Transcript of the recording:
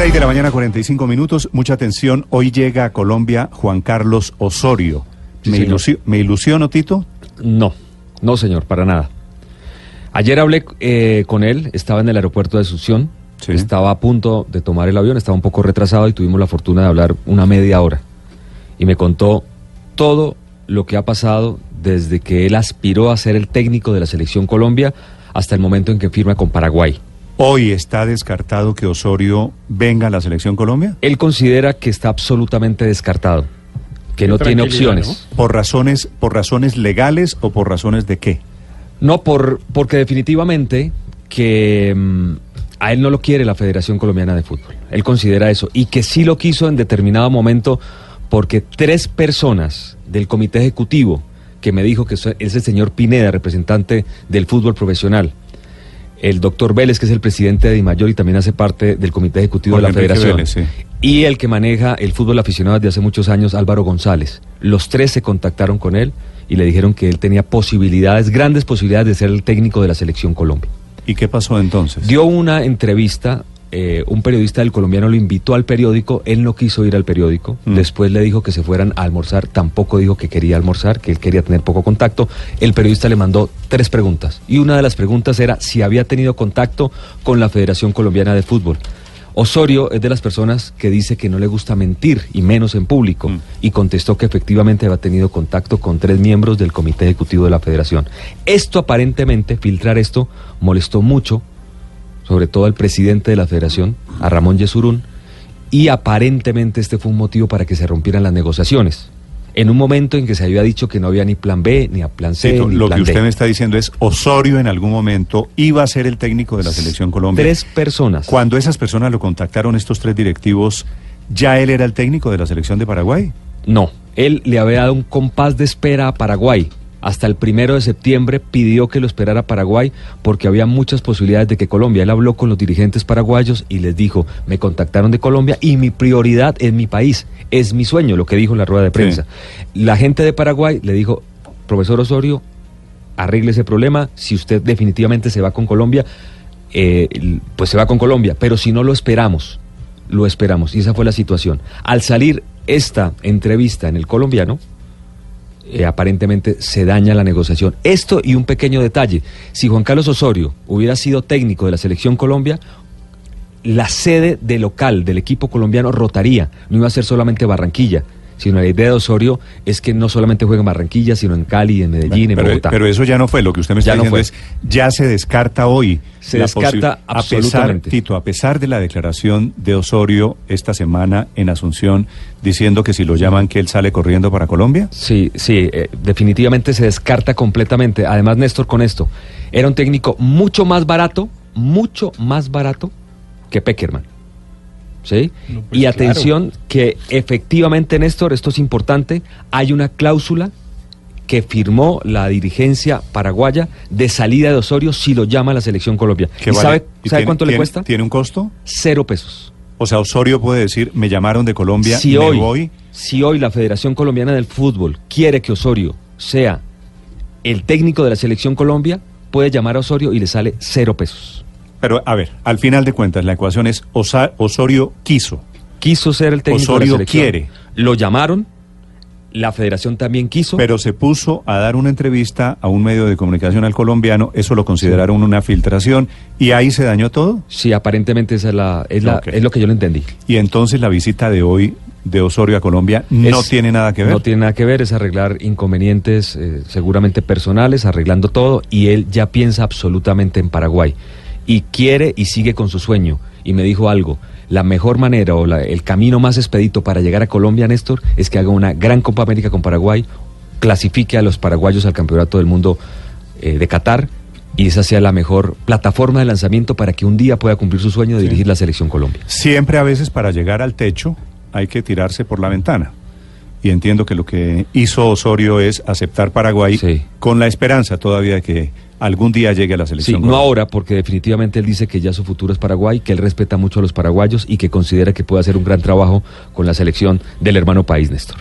6 de la mañana, 45 minutos. Mucha atención. Hoy llega a Colombia Juan Carlos Osorio. Sí, ¿Me, ilusio- ¿Me ilusiono, Tito? No, no señor, para nada. Ayer hablé eh, con él, estaba en el aeropuerto de Asunción, Sí. estaba a punto de tomar el avión, estaba un poco retrasado y tuvimos la fortuna de hablar una media hora. Y me contó todo lo que ha pasado desde que él aspiró a ser el técnico de la selección Colombia hasta el momento en que firma con Paraguay. Hoy está descartado que Osorio venga a la selección Colombia Él considera que está absolutamente descartado, que no tiene opciones. por razones por razones legales o por razones de qué. No, por, porque definitivamente que mm, a él no lo quiere la Federación Colombiana de Fútbol. Él considera eso. Y que sí lo quiso en determinado momento porque tres personas del comité ejecutivo que me dijo que es el señor Pineda, representante del fútbol profesional, el doctor Vélez, que es el presidente de Dimayor y también hace parte del comité ejecutivo Jorge de la federación, Vélez, sí. y el que maneja el fútbol aficionado desde hace muchos años, Álvaro González. Los tres se contactaron con él y le dijeron que él tenía posibilidades, grandes posibilidades de ser el técnico de la selección Colombia. ¿Y qué pasó entonces? Dio una entrevista, eh, un periodista del colombiano lo invitó al periódico, él no quiso ir al periódico, Mm. después le dijo que se fueran a almorzar, tampoco dijo que quería almorzar, que él quería tener poco contacto. El periodista le mandó tres preguntas y una de las preguntas era si había tenido contacto con la Federación Colombiana de Fútbol. Osorio es de las personas que dice que no le gusta mentir y menos en público Mm. y contestó que efectivamente había tenido contacto con tres miembros del comité ejecutivo de la federación. Esto aparentemente, filtrar esto, molestó mucho, sobre todo al presidente de la federación, a Ramón Yesurún, y aparentemente este fue un motivo para que se rompieran las negociaciones. En un momento en que se había dicho que no había ni plan B, ni a plan C, ni lo plan que usted D. me está diciendo es Osorio en algún momento iba a ser el técnico de la selección Colombia. Tres personas. Cuando esas personas lo contactaron, estos tres directivos, ¿ya él era el técnico de la selección de Paraguay? No, él le había dado un compás de espera a Paraguay. Hasta el primero de septiembre pidió que lo esperara Paraguay porque había muchas posibilidades de que Colombia. Él habló con los dirigentes paraguayos y les dijo, me contactaron de Colombia y mi prioridad es mi país, es mi sueño, lo que dijo en la rueda de prensa. La gente de Paraguay le dijo, profesor Osorio, arregle ese problema, si usted definitivamente se va con Colombia, eh, pues se va con Colombia, pero si no lo esperamos, lo esperamos. Y esa fue la situación. Al salir esta entrevista en el colombiano, eh, aparentemente se daña la negociación. Esto y un pequeño detalle, si Juan Carlos Osorio hubiera sido técnico de la selección Colombia, la sede de local del equipo colombiano rotaría, no iba a ser solamente Barranquilla, sino la idea de Osorio es que no solamente juega en Barranquilla, sino en Cali, en Medellín, en pero, Bogotá. pero eso ya no fue. Lo que usted me está Ya diciendo es, ya se descarta hoy. Se descarta posi- a pesar, absolutamente. Tito, a pesar de la declaración de Osorio esta semana en Asunción, diciendo que si lo llaman que él sale corriendo para Colombia. Sí, sí, eh, definitivamente se descarta completamente. Además, Néstor, con esto, era un técnico mucho más barato, mucho más barato que Peckerman. ¿Sí? y atención que efectivamente, Néstor, esto es importante, hay una cláusula que firmó la dirigencia paraguaya de salida de Osorio si lo llama la selección Colombia. ¿Y vale- sabe, y sabe tiene- cuánto le cuesta? ¿Tiene un costo? Cero pesos. O sea, Osorio puede decir, me llamaron de Colombia, si me hoy, voy. si hoy la Federación Colombiana del Fútbol quiere que Osorio sea el técnico de la selección Colombia, puede llamar a Osorio y le sale cero pesos. Pero, a ver, al final de cuentas, la ecuación es Osa- Osorio quiso. Quiso ser el técnico de Osorio la selección. quiere. Lo llamaron, la Federación también quiso. Pero se puso a dar una entrevista a un medio de comunicación al colombiano, eso lo consideraron una filtración, y ahí se dañó todo. sí, aparentemente esa es, la, es, la- es lo que yo le entendí. Y entonces la visita de hoy de Osorio a Colombia no Es- tiene nada que ver. No tiene nada que ver, es arreglar inconvenientes eh, seguramente personales, arreglando todo, y él ya piensa absolutamente en Paraguay. Y quiere y sigue con su sueño. Y me dijo algo, la mejor manera o la- el camino más expedito para llegar a Colombia, Néstor, es que haga una gran Copa América con Paraguay, clasifique a los paraguayos al Campeonato del Mundo eh, de Qatar y esa sea la mejor plataforma de lanzamiento para que un día pueda cumplir su sueño de dirigir la selección Colombia. Siempre a veces para llegar al techo hay que tirarse por la ventana. Y entiendo que lo que hizo Osorio es aceptar Paraguay Sí. con la esperanza todavía de que algún día llegue a la Sí, selección. no Colombia. ahora, porque definitivamente él dice que ya su futuro es Paraguay, que él respeta mucho a los paraguayos y que considera que puede hacer un gran trabajo con la selección del hermano país, Néstor.